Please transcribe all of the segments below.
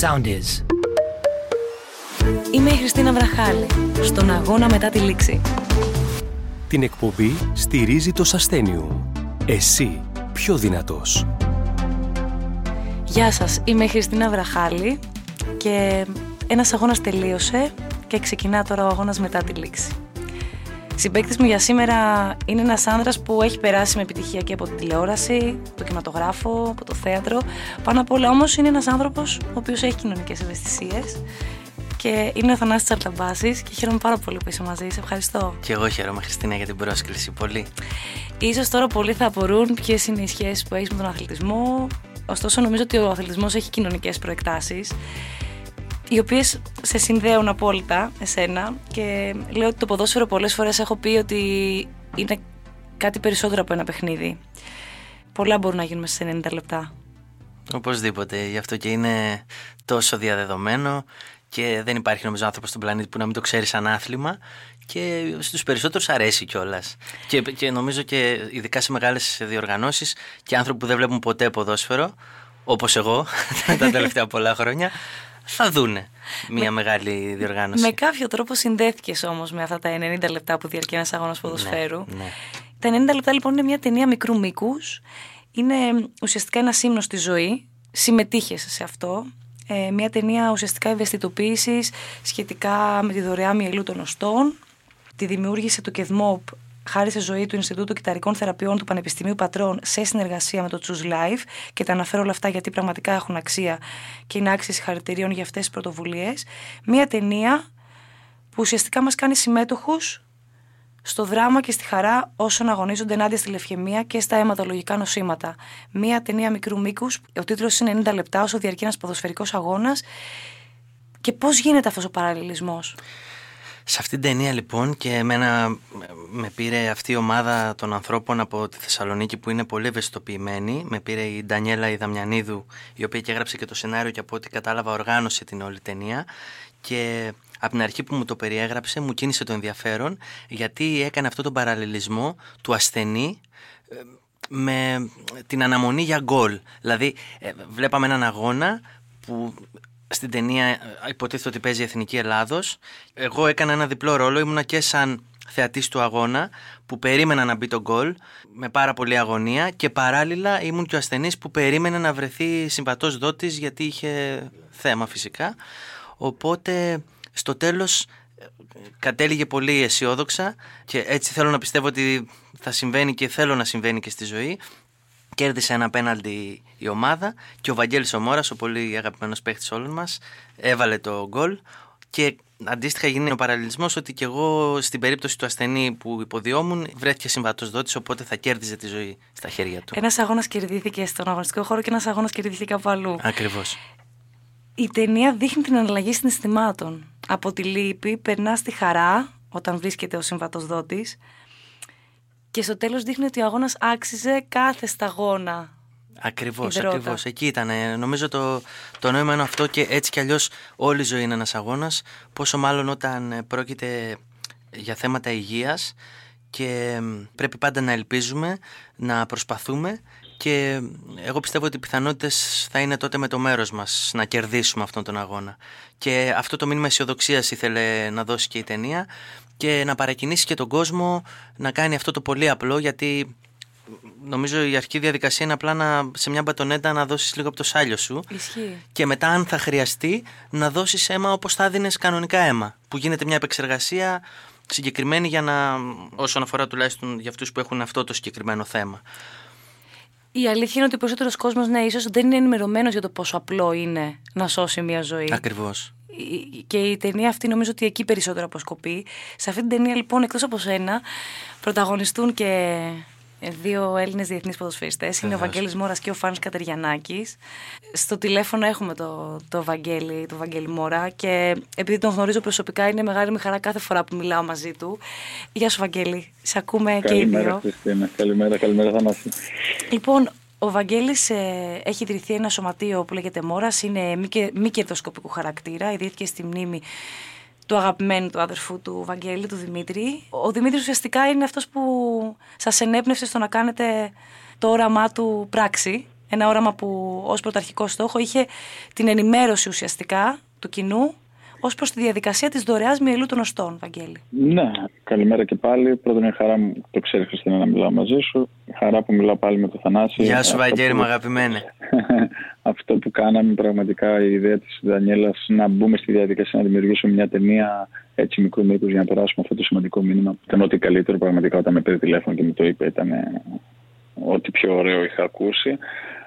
Sound is. Είμαι η Χριστίνα Βραχάλη, στον αγώνα μετά τη λήξη. Την εκπομπή στηρίζει το Σαστένιου. Εσύ πιο δυνατός. Γεια σας, είμαι η Χριστίνα Βραχάλη και ένας αγώνας τελείωσε και ξεκινά τώρα ο αγώνας μετά τη λήξη. Συμπέκτη μου για σήμερα είναι ένας άνδρας που έχει περάσει με επιτυχία και από την τηλεόραση, το κινηματογράφο, από το θέατρο. Πάνω απ' όλα όμως είναι ένας άνθρωπος ο οποίος έχει κοινωνικές ευαισθησίες. Και είναι ο Θανάσης Τσαρταμπάσης και χαίρομαι πάρα πολύ που είσαι μαζί. Σε ευχαριστώ. Και εγώ χαίρομαι, Χριστίνα, για την πρόσκληση. Πολύ. Ίσως τώρα πολλοί θα απορούν ποιες είναι οι σχέσεις που έχεις με τον αθλητισμό. Ωστόσο, νομίζω ότι ο αθλητισμός έχει κοινωνικές προεκτάσεις οι οποίες σε συνδέουν απόλυτα εσένα και λέω ότι το ποδόσφαιρο πολλές φορές έχω πει ότι είναι κάτι περισσότερο από ένα παιχνίδι. Πολλά μπορούν να γίνουν μέσα σε 90 λεπτά. Οπωσδήποτε, γι' αυτό και είναι τόσο διαδεδομένο και δεν υπάρχει νομίζω άνθρωπος στον πλανήτη που να μην το ξέρει σαν άθλημα και στους περισσότερους αρέσει κιόλας. Και, και νομίζω και ειδικά σε μεγάλες διοργανώσεις και άνθρωποι που δεν βλέπουν ποτέ ποδόσφαιρο όπως εγώ τα τελευταία πολλά χρόνια θα δούνε μια μεγάλη διοργάνωση. Με κάποιο τρόπο συνδέθηκες όμως με αυτά τα 90 λεπτά που διαρκεί ένας αγώνας ποδοσφαίρου. Ναι, ναι. Τα 90 λεπτά λοιπόν είναι μια ταινία μικρού μήκους. Είναι ουσιαστικά ένα σύμνος στη ζωή. Συμμετείχες σε αυτό. Ε, μια ταινία ουσιαστικά ευαισθητοποίησης σχετικά με τη δωρεά μυελού των οστών. Τη δημιούργησε το ΚΕΔΜΟΠ χάρη σε ζωή του Ινστιτούτου Κυταρικών Θεραπείων του Πανεπιστημίου Πατρών σε συνεργασία με το Choose Life και τα αναφέρω όλα αυτά γιατί πραγματικά έχουν αξία και είναι άξιες συγχαρητηρίων για αυτές τις πρωτοβουλίες. Μία ταινία που ουσιαστικά μας κάνει συμμέτοχους στο δράμα και στη χαρά όσων αγωνίζονται ενάντια στη λευχαιμία και στα αιματολογικά νοσήματα. Μία ταινία μικρού μήκους, ο τίτλος είναι 90 λεπτά, όσο διαρκεί ένας ποδοσφαιρικός αγώνας. Και πώς γίνεται αυτός ο παραλληλισμός; Σε αυτήν την ταινία λοιπόν και εμένα με πήρε αυτή η ομάδα των ανθρώπων από τη Θεσσαλονίκη που είναι πολύ ευαισθητοποιημένη. Με πήρε η Ντανιέλα Ιδαμιανίδου η οποία και έγραψε και το σενάριο και από ό,τι κατάλαβα οργάνωσε την όλη ταινία. Και από την αρχή που μου το περιέγραψε μου κίνησε το ενδιαφέρον γιατί έκανε αυτό τον παραλληλισμό του ασθενή ε, με την αναμονή για γκολ. Δηλαδή ε, βλέπαμε έναν αγώνα που στην ταινία ε, υποτίθεται ότι παίζει η Εθνική Ελλάδος. Εγώ έκανα ένα διπλό ρόλο, ήμουνα και σαν θεατής του αγώνα που περίμενα να μπει το γκολ με πάρα πολλή αγωνία και παράλληλα ήμουν και ο ασθενής που περίμενε να βρεθεί συμβατός δότης γιατί είχε θέμα φυσικά. Οπότε στο τέλος ε, κατέληγε πολύ αισιόδοξα και έτσι θέλω να πιστεύω ότι θα συμβαίνει και θέλω να συμβαίνει και στη ζωή Κέρδισε ένα πέναλτι η ομάδα και ο Βαγγέλης Ομόρας, ο πολύ αγαπημένος παίχτης όλων μας, έβαλε το γκολ και αντίστοιχα γίνει ο παραλληλισμός ότι και εγώ στην περίπτωση του ασθενή που υποδιόμουν βρέθηκε συμβατός δότης οπότε θα κέρδιζε τη ζωή στα χέρια του. Ένας αγώνας κερδίθηκε στον αγωνιστικό χώρο και ένας αγώνας κερδίθηκε κάπου αλλού. Ακριβώς. Η ταινία δείχνει την αναλλαγή συναισθημάτων. Από τη λύπη περνάς στη χαρά όταν βρίσκεται ο συμβατός δότης και στο τέλος δείχνει ότι ο αγώνας άξιζε κάθε σταγόνα. Ακριβώς, ακριβώς. Εκεί ήταν. Νομίζω το, το νόημα είναι αυτό και έτσι κι αλλιώς όλη η ζωή είναι ένας αγώνας. Πόσο μάλλον όταν πρόκειται για θέματα υγείας και πρέπει πάντα να ελπίζουμε, να προσπαθούμε και εγώ πιστεύω ότι οι πιθανότητες θα είναι τότε με το μέρος μας να κερδίσουμε αυτόν τον αγώνα. Και αυτό το μήνυμα αισιοδοξίας ήθελε να δώσει και η ταινία και να παρακινήσει και τον κόσμο να κάνει αυτό το πολύ απλό γιατί νομίζω η αρχική διαδικασία είναι απλά να, σε μια μπατονέτα να δώσεις λίγο από το σάλιο σου Ισχύει. και μετά αν θα χρειαστεί να δώσεις αίμα όπως θα δίνεις κανονικά αίμα που γίνεται μια επεξεργασία συγκεκριμένη για να, όσον αφορά τουλάχιστον για αυτούς που έχουν αυτό το συγκεκριμένο θέμα. Η αλήθεια είναι ότι ο περισσότερος κόσμος, ναι, ίσως δεν είναι ενημερωμένος για το πόσο απλό είναι να σώσει μια ζωή. Ακριβώς και η ταινία αυτή νομίζω ότι εκεί περισσότερο αποσκοπεί. Σε αυτή την ταινία λοιπόν εκτός από σένα πρωταγωνιστούν και δύο Έλληνες διεθνείς ποδοσφαιριστές. Είναι ο Βαγγέλης Μόρα και ο Φάνης Κατεριανάκη. Στο τηλέφωνο έχουμε το, το, Βαγγέλη, το Βαγγέλη Μόρα και επειδή τον γνωρίζω προσωπικά, είναι μεγάλη μου χαρά κάθε φορά που μιλάω μαζί του. Γεια σου, Βαγγέλη. Σε ακούμε καλημέρα, και οι δύο. Χριστίνα. Καλημέρα, καλημέρα, Θανάση. Λοιπόν, ο Βαγγέλης ε, έχει ιδρυθεί ένα σωματείο που λέγεται Μόρας, είναι μη, μη κερδοσκοπικού χαρακτήρα, ιδρύθηκε στη μνήμη του αγαπημένου του αδερφού του Βαγγέλη, του Δημήτρη. Ο Δημήτρης ουσιαστικά είναι αυτός που σας ενέπνευσε στο να κάνετε το όραμά του πράξη Ένα όραμα που ως πρωταρχικό στόχο είχε την ενημέρωση ουσιαστικά του κοινού ως προς τη διαδικασία της δωρεάς μυελού των οστών, Βαγγέλη. Ναι, καλημέρα και πάλι. Πρώτον είναι χαρά μου, το ξέρεις Χριστίνα να μιλάω μαζί σου. Χαρά που μιλάω πάλι με τον Θανάση. Γεια σου Βαγγέλη μου αγαπημένε. Αυτό που κάναμε πραγματικά η ιδέα της Δανιέλας να μπούμε στη διαδικασία να δημιουργήσουμε μια ταινία έτσι μικρού μήκους για να περάσουμε αυτό το σημαντικό μήνυμα. Ήταν ό,τι καλύτερο πραγματικά όταν με πήρε τηλέφωνο και μου το είπε ήταν ό,τι πιο ωραίο είχα ακούσει.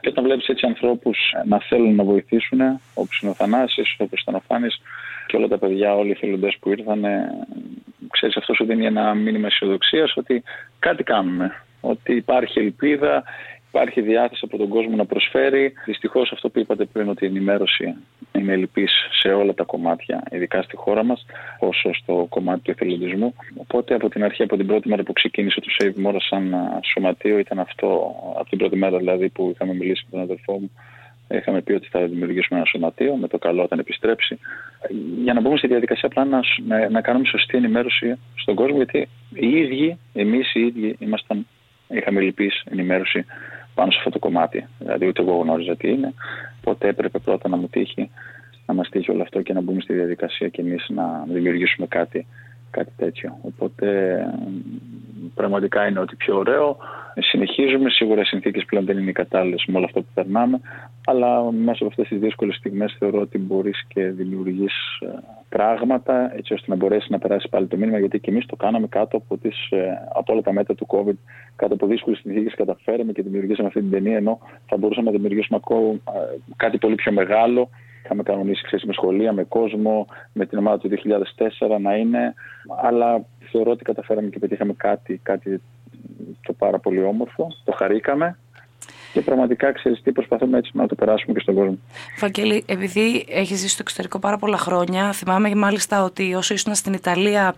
Και όταν βλέπεις έτσι ανθρώπους να θέλουν να βοηθήσουν, όπως είναι ο Θανάσης, όπως ήταν ο Φάνης και όλα τα παιδιά, όλοι οι εθελοντές που ήρθαν, ξέρεις, αυτό σου δίνει ένα μήνυμα αισιοδοξίας ότι κάτι κάνουμε. Ότι υπάρχει ελπίδα, υπάρχει διάθεση από τον κόσμο να προσφέρει. Δυστυχώς αυτό που είπατε πριν ότι η ενημέρωση είναι ελλειπή σε όλα τα κομμάτια, ειδικά στη χώρα μας, όσο στο κομμάτι του εθελοντισμού. Οπότε από την αρχή, από την πρώτη μέρα που ξεκίνησε το Save More σαν σωματείο, ήταν αυτό, από την πρώτη μέρα δηλαδή που είχαμε μιλήσει με τον αδερφό μου, Είχαμε πει ότι θα δημιουργήσουμε ένα σωματείο με το καλό όταν επιστρέψει. Για να μπούμε στη διαδικασία απλά να, να, να κάνουμε σωστή ενημέρωση στον κόσμο, γιατί οι ίδιοι, εμείς οι ίδιοι, ήμασταν, είχαμε λυπής ενημέρωση πάνω σε αυτό το κομμάτι. Δηλαδή, ούτε εγώ γνώριζα τι είναι. Οπότε έπρεπε πρώτα να μου τύχει να μας τύχει όλο αυτό και να μπούμε στη διαδικασία και εμείς να δημιουργήσουμε κάτι, κάτι τέτοιο. Οπότε πραγματικά είναι ότι πιο ωραίο. Συνεχίζουμε. Σίγουρα οι συνθήκες πλέον δεν είναι οι κατάλληλες με όλο αυτό που περνάμε. Αλλά μέσα από αυτές τις δύσκολες στιγμές θεωρώ ότι μπορείς και δημιουργείς ε, πράγματα έτσι ώστε να μπορέσει να περάσει πάλι το μήνυμα. Γιατί και εμείς το κάναμε κάτω από, τις, ε, από όλα τα μέτρα του COVID, κάτω από δύσκολες συνθήκες καταφέραμε και δημιουργήσαμε αυτή την ταινία. Ενώ θα μπορούσαμε να δημιουργήσουμε ακόμα ε, κάτι πολύ πιο μεγάλο. Είχαμε κανονίσει ξέρεις, με σχολεία, με κόσμο, με την ομάδα του 2004 να είναι. Αλλά θεωρώ ότι καταφέραμε και πετύχαμε κάτι, κάτι το πάρα πολύ όμορφο. Το χαρήκαμε και πραγματικά ξέρεις τι προσπαθούμε έτσι να το περάσουμε και στον κόσμο. Βαγγέλη, επειδή έχεις ζήσει στο εξωτερικό πάρα πολλά χρόνια, θυμάμαι μάλιστα ότι όσο ήσουν στην Ιταλία,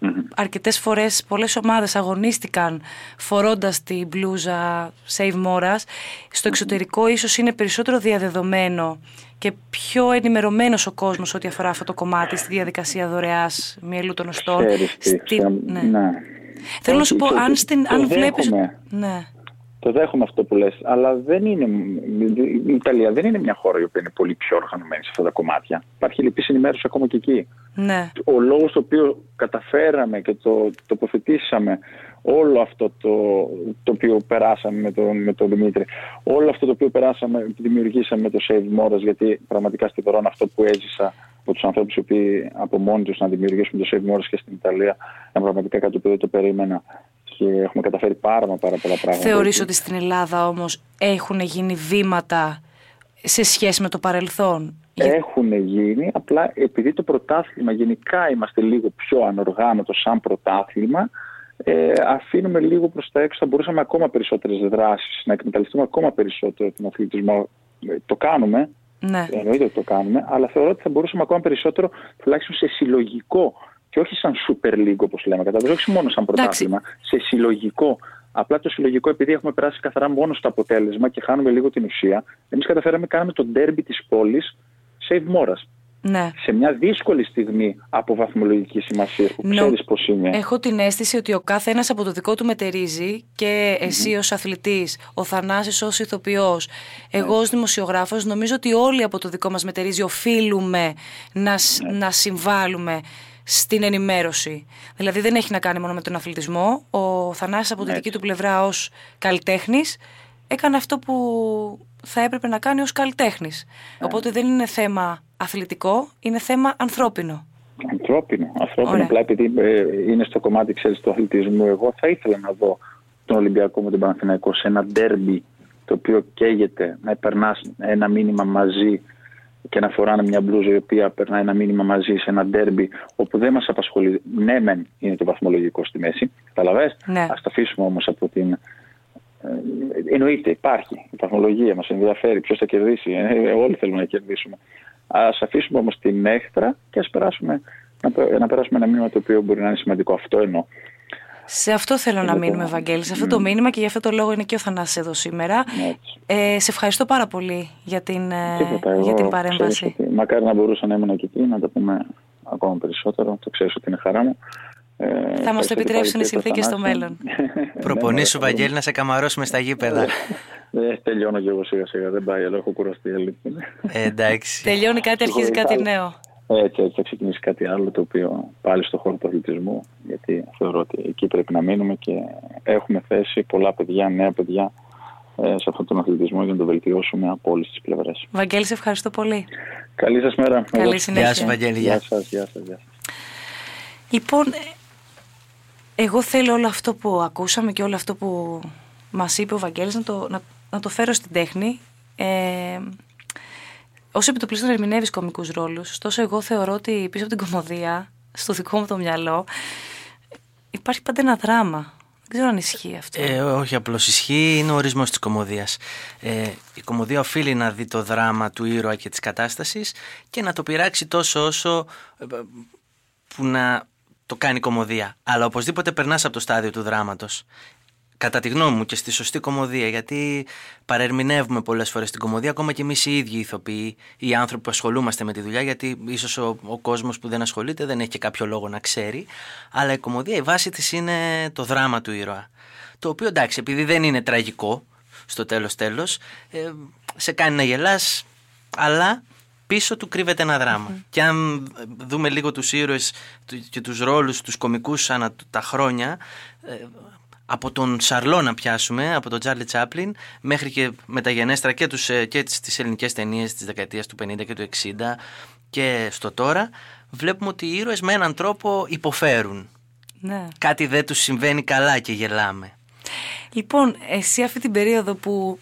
mm-hmm. αρκετές φορές πολλές ομάδες αγωνίστηκαν φορώντας την μπλούζα Save Moras. Στο εξωτερικό, ίσως είναι περισσότερο διαδεδομένο και πιο ενημερωμένος ο κόσμος ό,τι αφορά αυτό το κομμάτι στη διαδικασία δωρεάς μυελού των οστών. Στη... Ναι. ναι. Θέλω να σου πω, αν, στην, αν βλέπεις... Ναι. Το δέχομαι αυτό που λες, αλλά δεν είναι, η Ιταλία δεν είναι μια χώρα η οποία είναι πολύ πιο οργανωμένη σε αυτά τα κομμάτια. Υπάρχει λυπής ενημέρωση ακόμα και εκεί. Ναι. Ο λόγος το οποίο καταφέραμε και το τοποθετήσαμε όλο αυτό το, το οποίο περάσαμε με τον, με τον Δημήτρη, όλο αυτό το οποίο περάσαμε, δημιουργήσαμε με το Save Moras, γιατί πραγματικά στη Βερόνα αυτό που έζησα από τους ανθρώπους οι οποίοι από μόνοι τους να δημιουργήσουν το Save Moras και στην Ιταλία, ήταν πραγματικά κάτι που δεν το περίμενα και έχουμε καταφέρει πάρα, πάρα πολλά πράγματα. Θεωρείς ότι στην Ελλάδα όμως έχουν γίνει βήματα σε σχέση με το παρελθόν; Έχουν γίνει, απλά επειδή το πρωτάθλημα γενικά είμαστε λίγο πιο ανοργάνωτο σαν πρωτάθλημα, ε, αφήνουμε λίγο προς τα έξω, θα μπορούσαμε ακόμα περισσότερες δράσεις, να εκμεταλλευτούμε ακόμα περισσότερο τον αθλητισμό. Ε, το κάνουμε, ναι. εννοείται ότι το κάνουμε, αλλά θεωρώ ότι θα μπορούσαμε ακόμα περισσότερο, τουλάχιστον σε συλλογικό και όχι σαν Super League όπως λέμε. Κατάλαβε, όχι μόνο σαν πρωτάθλημα, σε συλλογικό. Απλά το συλλογικό, επειδή έχουμε περάσει καθαρά μόνο στο αποτέλεσμα και χάνουμε λίγο την ουσία, εμείς καταφέραμε κάνουμε το ντέρμπι της πόλης Save Moras. Ναι. Σε μια δύσκολη στιγμή από βαθμολογική σημασία που ξέρεις no. πώς είναι. Έχω την αίσθηση ότι ο κάθε ένας από το δικό του μετερίζει και εσύ mm-hmm. ως αθλητής, ο Θανάσης ως ηθοποιός, εγώ ως δημοσιογράφος, νομίζω ότι όλοι από το δικό μας μετερίζει οφείλουμε να, ναι. να συμβάλλουμε στην ενημέρωση. Δηλαδή δεν έχει να κάνει μόνο με τον αθλητισμό. Ο Θανάσης από τη δική του πλευρά ως καλλιτέχνης έκανε αυτό που θα έπρεπε να κάνει ως καλλιτέχνης. Οπότε δεν είναι θέμα αθλητικό, είναι θέμα ανθρώπινο. Ανθρώπινο, ανθρώπινο. Απλά επειδή ε, είναι στο κομμάτι ξέρεις, του αθλητισμού, εγώ θα ήθελα να δω τον Ολυμπιακό με τον Παναθηναϊκό σε ένα ντέρμπι το οποίο καίγεται, να περνάς ένα μήνυμα μαζί και να φοράνε μια μπλούζα η οποία περνάει ένα μήνυμα μαζί σε ένα ντέρμπι όπου δεν μας απασχολεί. Ναι, μεν είναι το βαθμολογικό στη μέση. Καταλαβέ. Ναι. Α το αφήσουμε όμως από την. Ε, εννοείται, υπάρχει. Η βαθμολογία μας ενδιαφέρει. Ποιος θα κερδίσει. Ε, όλοι θέλουμε να κερδίσουμε. Α αφήσουμε όμως την έχθρα και ας περάσουμε να, να περάσουμε ένα μήνυμα το οποίο μπορεί να είναι σημαντικό. Αυτό εννοώ. Σε αυτό θέλω να μείνουμε, Ευαγγέλη. Σε αυτό το μήνυμα και γι' αυτό το λόγο είναι και ο Θανάσης εδώ σήμερα. Ε, σε ευχαριστώ πάρα πολύ για την, ε, για την παρέμβαση. μακάρι να μπορούσα να ήμουν και εκεί, να το πούμε ακόμα περισσότερο. Το ξέρεις ότι είναι χαρά μου. Ε, Ε, Θα μας το ευχαριστώ και επιτρέψουν οι πάλι, συνθήκες στο Θανάση. μέλλον. Προπονήσου, Ναι, Βαγγέλη, να σε καμαρώσουμε στα γήπεδα. Ε, τελειώνω και εγώ σιγά σιγά. Δεν πάει, αλλά έχω κουραστεί. η αλήθεια είναι. Ε, εντάξει. Τελειώνει κάτι, αρχίζει κάτι νέο. Έτσι, έτσι θα ξεκινήσει κάτι άλλο το οποίο πάλι στο χώρο του αθλητισμού. Γιατί θεωρώ ότι εκεί πρέπει να μείνουμε και έχουμε θέσει πολλά παιδιά, νέα παιδιά ε, σε αυτόν τον αθλητισμό για να το βελτιώσουμε από όλες τις πλευρές. Βαγγέλη, σε ευχαριστώ πολύ. Καλή σας μέρα. Καλή Εγώ- συνέχεια. Γεια σου, Βαγγέλη. Γεια Γεια. σας, γεια σας. Γεια σας. Λοιπόν, ε, εγώ θέλω όλο αυτό που ακούσαμε και όλο αυτό που μας είπε ο Βαγγέλης να το, να, να το φέρω στην τέχνη. Ε, όσο επιτοπλίστων ερμηνεύεις κομικούς ρόλους, ωστόσο εγώ θεωρώ ότι πίσω από την κομμωδία, στο δικό μου το μυαλό, υπάρχει πάντα ένα δράμα. Δεν ξέρω αν ισχύει αυτό. Ε, όχι απλώς ισχύει, είναι ο ορισμός της κομμωδίας. Ε, η κομμωδία οφείλει να δει το δράμα του ήρωα και της κατάστασης και να το πειράξει τόσο όσο ε, που να το κάνει κομμωδία. Αλλά οπωσδήποτε περνάς από το στάδιο του δράματος. Κατά τη γνώμη μου και στη σωστή κομμωδία, γιατί παρερμηνεύουμε πολλές φορές την κομμωδία, ακόμα και εμείς οι ίδιοι ηθοποιοί, οι άνθρωποι που ασχολούμαστε με τη δουλειά, γιατί ίσως ο, ο κόσμος που δεν ασχολείται δεν έχει και κάποιο λόγο να ξέρει. Αλλά η κομμωδία, η βάση της είναι το δράμα του ήρωα. Το οποίο εντάξει, επειδή δεν είναι τραγικό στο τέλος τέλος, ε, σε κάνει να γελάς, αλλά πίσω του κρύβεται ένα δράμα. Και αν δούμε λίγο τους ήρωες του- και τους ρόλους, τους κομικούς ανά τα χρόνια, ε, από τον Σαρλό να πιάσουμε, από τον Τζάρλι Τσάπλιν, μέχρι και μεταγενέστερα και, τους, ε, και τις, τις ελληνικές ταινίες της δεκαετίας του 50 και του 60 και στο τώρα, βλέπουμε ότι οι ήρωες με έναν τρόπο υποφέρουν. Ναι. Κάτι δεν τους συμβαίνει καλά και γελάμε. Λοιπόν, εσύ αυτή την περίοδο που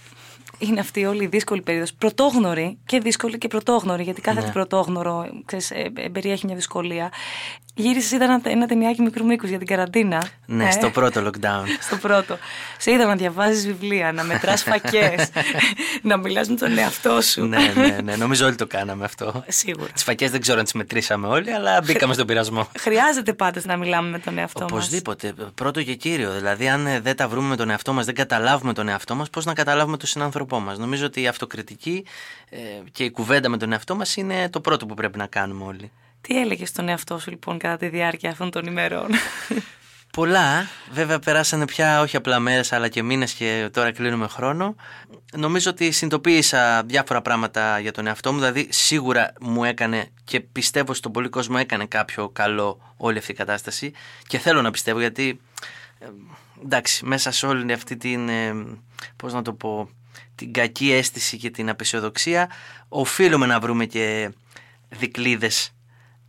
είναι αυτή όλη η δύσκολη περίοδος, πρωτόγνωρη και δύσκολη και πρωτόγνωρη, γιατί κάθε Ναι. πρωτόγνωρο ξέρεις, ε, ε, περιέχει μια δυσκολία. Γύρισες, είδα ένα, ένα ταινιάκι μικρού μήκους για την καραντίνα. Ναι, Ε, στο πρώτο lockdown. στο πρώτο. Σε είδα να διαβάζεις βιβλία, να μετράς φακές, να μιλάς με τον εαυτό σου. ναι, ναι, ναι, νομίζω όλοι το κάναμε αυτό. Σίγουρα. Τις φακές δεν ξέρω αν τις μετρήσαμε όλοι, αλλά μπήκαμε στον πειρασμό. Χρειάζεται πάντως να μιλάμε με τον εαυτό μας. Οπωσδήποτε. Πρώτο και κύριο. Δηλαδή, αν ε, δεν τα βρούμε με τον εαυτό μας, δεν καταλάβουμε τον εαυτό μας, πώς να καταλάβουμε τον συνάνθρωπό μας. Νομίζω ότι η αυτοκριτική ε, και η κουβέντα με τον εαυτό μας είναι το πρώτο που πρέπει να κάνουμε όλοι. Τι έλεγες στον εαυτό σου λοιπόν κατά τη διάρκεια αυτών των ημερών; Πολλά. Βέβαια, περάσανε πια όχι απλά μέρες, αλλά και μήνες και τώρα κλείνουμε χρόνο. Νομίζω ότι συνειδητοποίησα διάφορα πράγματα για τον εαυτό μου. Δηλαδή, σίγουρα μου έκανε και πιστεύω στον πολύ κόσμο έκανε κάποιο καλό όλη αυτή η κατάσταση. Και θέλω να πιστεύω γιατί. ε, εντάξει, μέσα σε όλη αυτή την. Ε, πώς να το πω. την κακή αίσθηση και την απεσιοδοξία, οφείλουμε να βρούμε και δικλείδες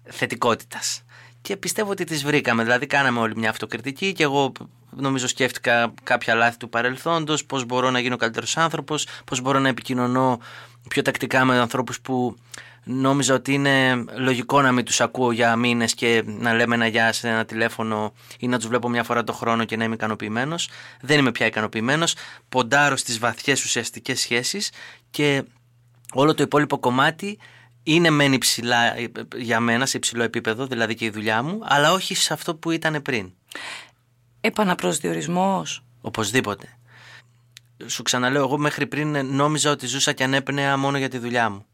θετικότητας. Και πιστεύω ότι τις βρήκαμε. Δηλαδή, κάναμε όλη μια αυτοκριτική και εγώ νομίζω σκέφτηκα κάποια λάθη του παρελθόντος, πώς μπορώ να γίνω καλύτερος άνθρωπος, πώς μπορώ να επικοινωνώ πιο τακτικά με ανθρώπους που νόμιζα ότι είναι λογικό να μην τους ακούω για μήνες και να λέμε ένα γεια σε ένα τηλέφωνο ή να τους βλέπω μια φορά το χρόνο και να είμαι ικανοποιημένος. Δεν είμαι πια ικανοποιημένος. Ποντάρω στις βαθιές ουσιαστικές σχέσεις και όλο το υπόλοιπο κομμάτι είναι μεν υψηλά ε, για μένα σε υψηλό επίπεδο, δηλαδή και η δουλειά μου, αλλά όχι σε αυτό που ήταν πριν. Επαναπροσδιορισμός. Οπωσδήποτε. Σου ξαναλέω, εγώ μέχρι πριν νόμιζα ότι ζούσα και ανέπνεα μόνο για τη δουλειά μου.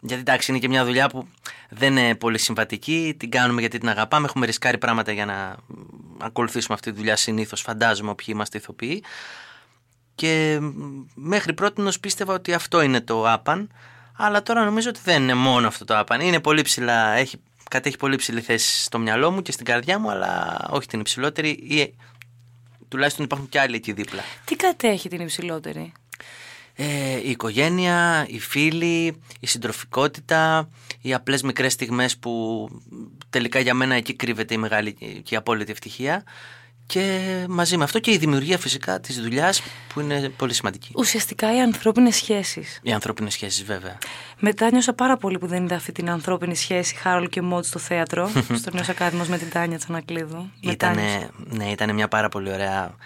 Γιατί εντάξει, είναι και μια δουλειά που δεν είναι πολύ συμβατική, την κάνουμε γιατί την αγαπάμε, έχουμε ρισκάρει πράγματα για να ακολουθήσουμε αυτή τη δουλειά συνήθως, φαντάζομαι όποιοι είμαστε ηθοποιοί. Και μέχρι πρώτη πίστευα ότι αυτό είναι το άπαν, αλλά τώρα νομίζω ότι δεν είναι μόνο αυτό το άπαν. Είναι πολύ ψηλά, έχει, κατέχει πολύ ψηλή θέση στο μυαλό μου και στην καρδιά μου, αλλά όχι την υψηλότερη ή τουλάχιστον υπάρχουν και άλλοι εκεί δίπλα. Τι κατέχει την υψηλότερη; Ε, η οικογένεια, οι φίλοι, η συντροφικότητα, οι απλές μικρές στιγμές που τελικά για μένα εκεί κρύβεται η μεγάλη και η απόλυτη ευτυχία και μαζί με αυτό και η δημιουργία φυσικά της δουλειάς που είναι πολύ σημαντική. Ουσιαστικά οι ανθρώπινες σχέσεις. Οι ανθρώπινες σχέσεις βέβαια. Μετά νιώσα πάρα πολύ που δεν είδα αυτή την ανθρώπινη σχέση Χάρολ και Μότ στο θέατρο, στο Νέος Ακάδημος με την Τάνια Τσανακλείδου. Ήτανε, ναι, ήταν μια πάρα πολύ ωραία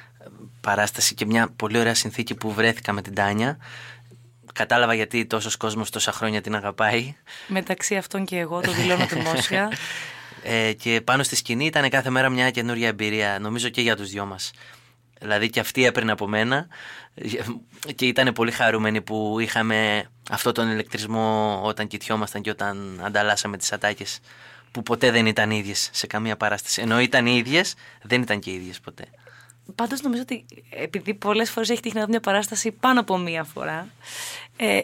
παράσταση και μια πολύ ωραία συνθήκη που βρέθηκα με την Τάνια. Κατάλαβα γιατί τόσος κόσμος τόσα χρόνια την αγαπάει. Μεταξύ αυτών και εγώ, το δηλώνω δημόσια. Ε, και πάνω στη σκηνή ήταν κάθε μέρα μια καινούρια εμπειρία, νομίζω και για τους δυο μας. Δηλαδή και αυτή έπαιρνε από μένα και ήταν πολύ χαρούμενοι που είχαμε αυτό τον ηλεκτρισμό όταν κοιτιόμασταν και όταν ανταλλάσσαμε τις ατάκες που ποτέ δεν ήταν ίδιες σε καμία παράσταση. Ενώ ήταν ίδιες, δεν ήταν και ίδιες ποτέ. Πάντως νομίζω ότι επειδή πολλές φορές έχει τύχει να δω μια παράσταση πάνω από μία φορά. Ε,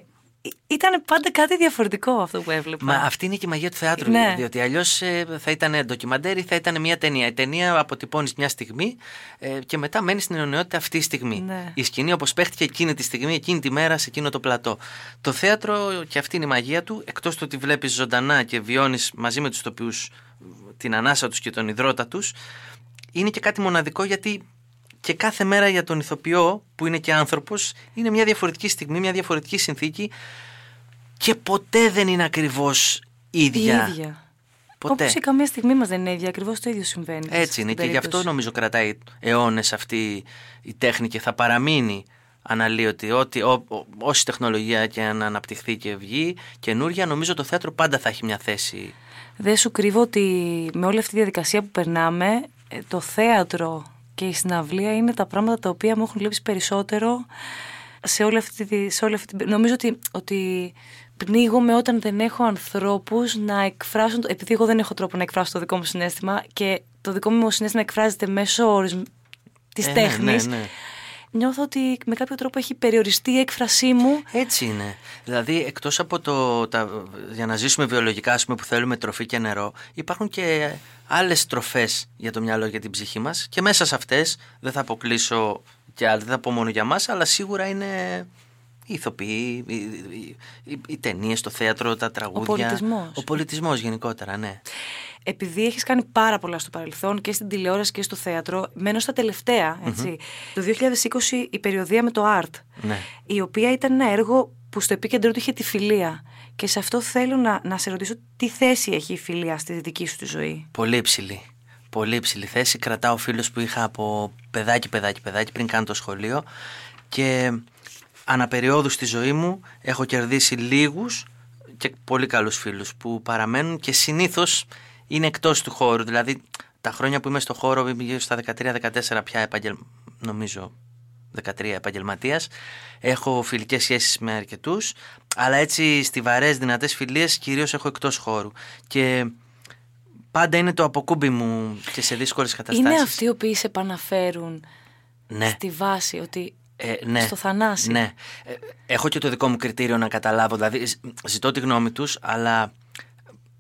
ήταν πάντα κάτι διαφορετικό αυτό που έβλεπα. Μα αυτή είναι και η μαγεία του θεάτρου. Ναι. Διότι αλλιώς θα ήταν ντοκιμαντέρ ή θα ήταν μια ταινία. Η ταινία αποτυπώνεις μια στιγμή ε, και μετά μένεις στην αιωνιότητα αυτή η στιγμή. Ναι. Η σκηνή όπως παίχτηκε εκείνη τη στιγμή, εκείνη τη μέρα, σε εκείνο το πλατό. Το θέατρο, και αυτή είναι η μαγεία του, εκτός του ότι βλέπεις ζωντανά και βιώνεις μαζί με τους τοπιούς την ανάσα τους και τον υδρότα τους, είναι και κάτι μοναδικό γιατί και κάθε μέρα για τον ηθοποιό που είναι και άνθρωπος είναι μια διαφορετική στιγμή, μια διαφορετική συνθήκη και ποτέ δεν είναι ακριβώς Η ίδια. ίδια. Ποτέ. Όπως η καμία στιγμή μας δεν είναι ίδια, ακριβώς το ίδιο συμβαίνει. Έτσι στην είναι και γι' περίπτωση. αυτό νομίζω κρατάει αιώνες αυτή η τέχνη και θα παραμείνει αναλύωτη. Ότι ό, ό- όση τεχνολογία και αν αναπτυχθεί και βγει καινούρια, νομίζω το θέατρο πάντα θα έχει μια θέση. Δεν σου κρύβω ότι με όλη αυτή τη διαδικασία που περνάμε, ε, το θέατρο και η συναυλία είναι τα πράγματα τα οποία μου έχουν λείψει περισσότερο σε όλη αυτή τη... Σε όλη αυτή τη... Νομίζω ότι, ότι πνίγομαι όταν δεν έχω ανθρώπους να εκφράσουν... το- Επειδή εγώ δεν έχω τρόπο να εκφράσω το δικό μου συνέστημα και το δικό μου συνέστημα εκφράζεται μέσω ορισμ... της Ε, ναι, τέχνης, ναι, ναι. Νιώθω ότι με κάποιο τρόπο έχει περιοριστεί η έκφρασή μου Έτσι είναι. Δηλαδή, εκτός από το. Τα, για να ζήσουμε βιολογικά, ας πούμε, που θέλουμε τροφή και νερό, υπάρχουν και άλλες τροφές για το μυαλό και την ψυχή μας. Και μέσα σε αυτές, δεν θα αποκλείσω και άλλα, δεν θα πω μόνο για μας, αλλά σίγουρα είναι οι ηθοποιοί, οι, οι, οι, οι ταινίες, το θέατρο, τα τραγούδια. πολιτισμός. Ο πολιτισμός γενικότερα, ναι. Επειδή έχεις κάνει πάρα πολλά στο παρελθόν και στην τηλεόραση και στο θέατρο, μένω στα τελευταία, έτσι. Το 2020 η περιοδία με το Art, Ναι. η οποία ήταν ένα έργο που στο επίκεντρό του είχε τη φιλία. Και σε αυτό θέλω να, να σε ρωτήσω τι θέση έχει η φιλία στη δική σου τη ζωή; Πολύ υψηλή. Πολύ υψηλή θέση. Κρατάω φίλους που είχα από παιδάκι, παιδάκι, παιδάκι πριν κάνω το σχολείο και αναπεριόδους στη ζωή μου έχω κερδίσει λίγους και πολύ καλούς φίλους που παραμένουν και συνήθως είναι εκτός του χώρου. Δηλαδή τα χρόνια που είμαι στο χώρο, είμαι γύρω στα 13-14 πια επαγγελ... νομίζω 13 επαγγελματίας. Έχω φιλικές σχέσεις με αρκετούς, αλλά έτσι στιβαρές, δυνατές φιλίες κυρίως έχω εκτός χώρου. Και πάντα είναι το αποκούμπι μου και σε δύσκολες καταστάσεις. Είναι αυτοί οι οποίοι σε επαναφέρουν Ναι. στη βάση ότι Ε, ναι. στο θανάσι. Ναι. Ε, έχω και το δικό μου κριτήριο να καταλάβω. Δηλαδή, ζ- ζητώ τη γνώμη τους, αλλά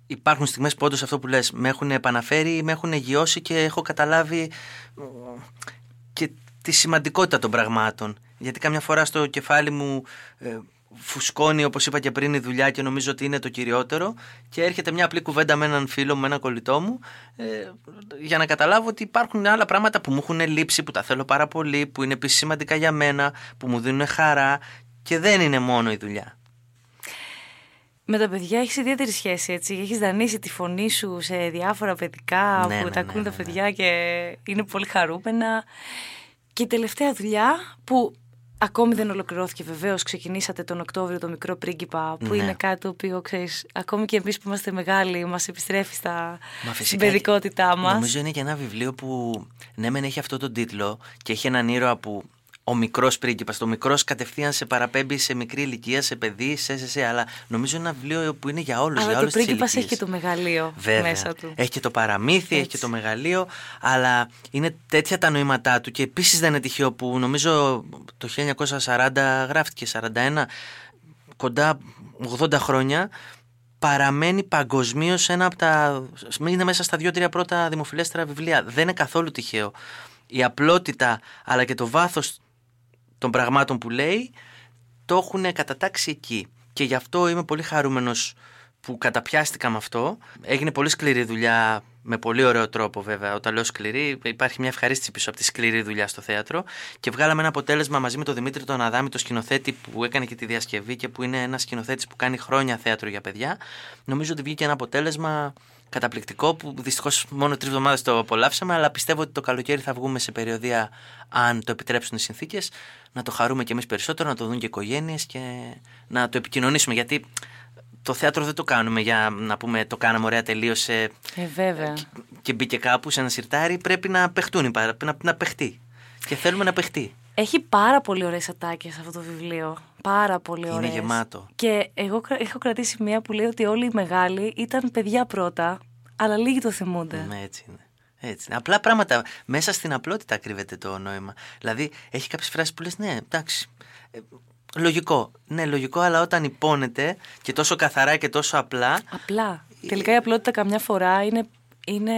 υπάρχουν στιγμές που όντως αυτό που λες με έχουν επαναφέρει, με έχουν γιώσει και έχω καταλάβει ε, και τη σημαντικότητα των πραγμάτων. Γιατί καμιά φορά στο κεφάλι μου ε, φουσκώνει, όπως είπα και πριν, η δουλειά και νομίζω ότι είναι το κυριότερο και έρχεται μια απλή κουβέντα με έναν φίλο μου, με έναν κολλητό μου ε, για να καταλάβω ότι υπάρχουν άλλα πράγματα που μου έχουν λείψει, που τα θέλω πάρα πολύ, που είναι επίσης σημαντικά για μένα, που μου δίνουν χαρά και δεν είναι μόνο η δουλειά. Με τα παιδιά έχεις ιδιαίτερη σχέση, έτσι. Έχεις δανείσει τη φωνή σου σε διάφορα παιδικά Ναι, που ναι, τα ναι, ακούν ναι, τα ναι. παιδιά και είναι πολύ χαρούμενα. Και η τελευταία δουλειά που ακόμη δεν ολοκληρώθηκε βεβαίως. Ξεκινήσατε τον Οκτώβριο το μικρό πρίγκιπα, που Ναι. είναι κάτι το οποίο ξέρεις, ακόμη και εμείς που είμαστε μεγάλοι, μας επιστρέφει στα... Μα στην φυσικά παιδικότητά μας. Νομίζω είναι και ένα βιβλίο που ναι, μεν έχει αυτό τον τίτλο και έχει έναν ήρωα που ο μικρός πρίγκιπας. Το μικρός κατευθείαν σε παραπέμπει σε μικρή ηλικία, σε παιδί, σε, σε, σε. Αλλά νομίζω είναι ένα βιβλίο που είναι για όλους. Αλλά για το όλες τις πρίγκιπας ηλικίες. έχει και το μεγαλείο Βέβαια. μέσα του. Έχει και το παραμύθι, έχει και το μεγαλείο, αλλά είναι τέτοια τα νοήματά του και επίσης δεν είναι τυχαίο που νομίζω το 1940 γράφτηκε, 41, κοντά 80 χρόνια, παραμένει παγκοσμίως ένα από τα. είναι μέσα στα δύο-τρία πρώτα δημοφιλέστερα βιβλία. Δεν είναι καθόλου τυχαίο. Η απλότητα αλλά και το βάθος των πραγμάτων που λέει το έχουν κατατάξει εκεί. Και γι' αυτό είμαι πολύ χαρούμενος που καταπιάστηκα με αυτό. Έγινε πολύ σκληρή δουλειά, με πολύ ωραίο τρόπο βέβαια. Όταν λέω σκληρή, υπάρχει μια ευχαρίστηση πίσω από τη σκληρή δουλειά στο θέατρο. Και βγάλαμε ένα αποτέλεσμα μαζί με τον Δημήτρη τον Αδάμη, το σκηνοθέτη που έκανε και τη διασκευή και που είναι ένας σκηνοθέτης που κάνει χρόνια θέατρο για παιδιά. Νομίζω ότι βγήκε ένα αποτέλεσμα καταπληκτικό που δυστυχώς μόνο τρεις εβδομάδες το απολαύσαμε, αλλά πιστεύω ότι το καλοκαίρι θα βγούμε σε περιοδία, αν το επιτρέψουν οι συνθήκες, να το χαρούμε κι εμείς περισσότερο, να το δουν και οι οικογένειες και να το επικοινωνήσουμε. Γιατί το θέατρο δεν το κάνουμε για να πούμε το κάναμε ωραία, τελείωσε Ε, βέβαια. και μπήκε κάπου σε ένα σιρτάρι. Πρέπει να παιχτούν, οι παρα- να, να παιχτεί. Και θέλουμε να παιχτεί. Έχει πάρα πολύ ωραίες ατάκες αυτό το βιβλίο. Πάρα πολύ Είναι ωραίες. γεμάτο. Και εγώ κρα- έχω κρατήσει μία που λέει ότι όλοι οι μεγάλοι ήταν παιδιά πρώτα, αλλά λίγοι το θυμούνται. Ναι, έτσι είναι. Έτσι. είναι. Απλά πράγματα. Μέσα στην απλότητα κρύβεται το νόημα. Δηλαδή, έχει κάποιες φράσεις που λες, ναι, εντάξει. ε, λογικό. Ναι, λογικό, αλλά όταν υπόνεται και τόσο καθαρά και τόσο απλά. Απλά. Τελικά η απλότητα καμιά φορά είναι, είναι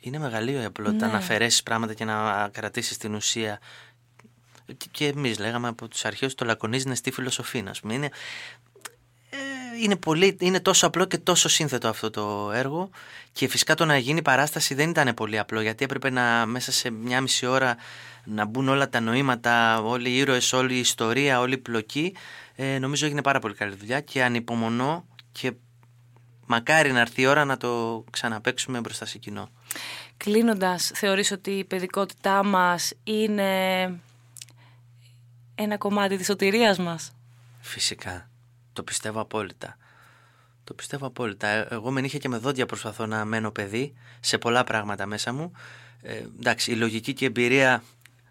Είναι μεγαλείο η απλότητα Ναι. να αφαιρέσεις πράγματα και να κρατήσεις την ουσία. Και- Και εμείς λέγαμε από τους αρχαίους το λακωνίζει είναι στη φιλοσοφία, ας πούμε. Είναι, ε, είναι, πολύ, είναι τόσο απλό και τόσο σύνθετο αυτό το έργο. Και φυσικά το να γίνει παράσταση δεν ήταν πολύ απλό, γιατί έπρεπε να μέσα σε μια μισή ώρα να μπουν όλα τα νοήματα, όλοι οι ήρωες, όλη η ιστορία, όλη η πλοκή. Ε, νομίζω έγινε πάρα πολύ καλή δουλειά και ανυπομονώ και μακάρι να έρθει η ώρα να το ξαναπαίξουμε μπροστά σε κοινό. Κλείνοντας, θεωρείς ότι η παιδικότητά μας είναι ένα κομμάτι της σωτηρίας μας. Φυσικά. Το πιστεύω απόλυτα. Το πιστεύω απόλυτα. Ε, Εγώ με νύχια και με δόντια προσπαθώ να μένω παιδί σε πολλά πράγματα μέσα μου. Ε, εντάξει, η λογική και η εμπειρία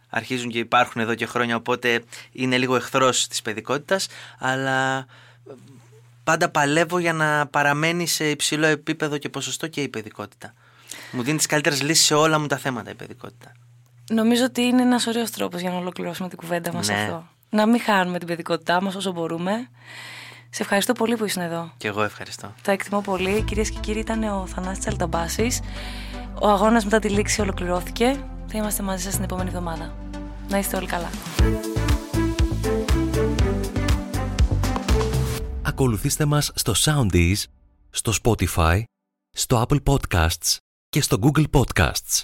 αρχίζουν και υπάρχουν εδώ και χρόνια, οπότε είναι λίγο εχθρός της παιδικότητας, αλλά ε, πάντα παλεύω για να παραμένει σε υψηλό επίπεδο και ποσοστό και η παιδικότητα. Μου δίνει τις καλύτερες λύσεις σε όλα μου τα θέματα η παιδικότητα. Νομίζω ότι είναι ένας ωραίος τρόπος για να ολοκληρώσουμε την κουβέντα μας Ναι. αυτό. Να μην χάνουμε την παιδικότητά μας όσο μπορούμε. Σε ευχαριστώ πολύ που ήσουν εδώ. Και εγώ ευχαριστώ. Τα εκτιμώ πολύ. Κυρίες και κύριοι, ήταν ο Θανάσης Αλταμπάσης. Ο αγώνας μετά τη λήξη ολοκληρώθηκε. Θα είμαστε μαζί σας την επόμενη εβδομάδα. Να είστε όλοι καλά. Ακολουθήστε μας στο Soundees, στο Spotify, στο Apple Podcasts και στο Google Podcasts.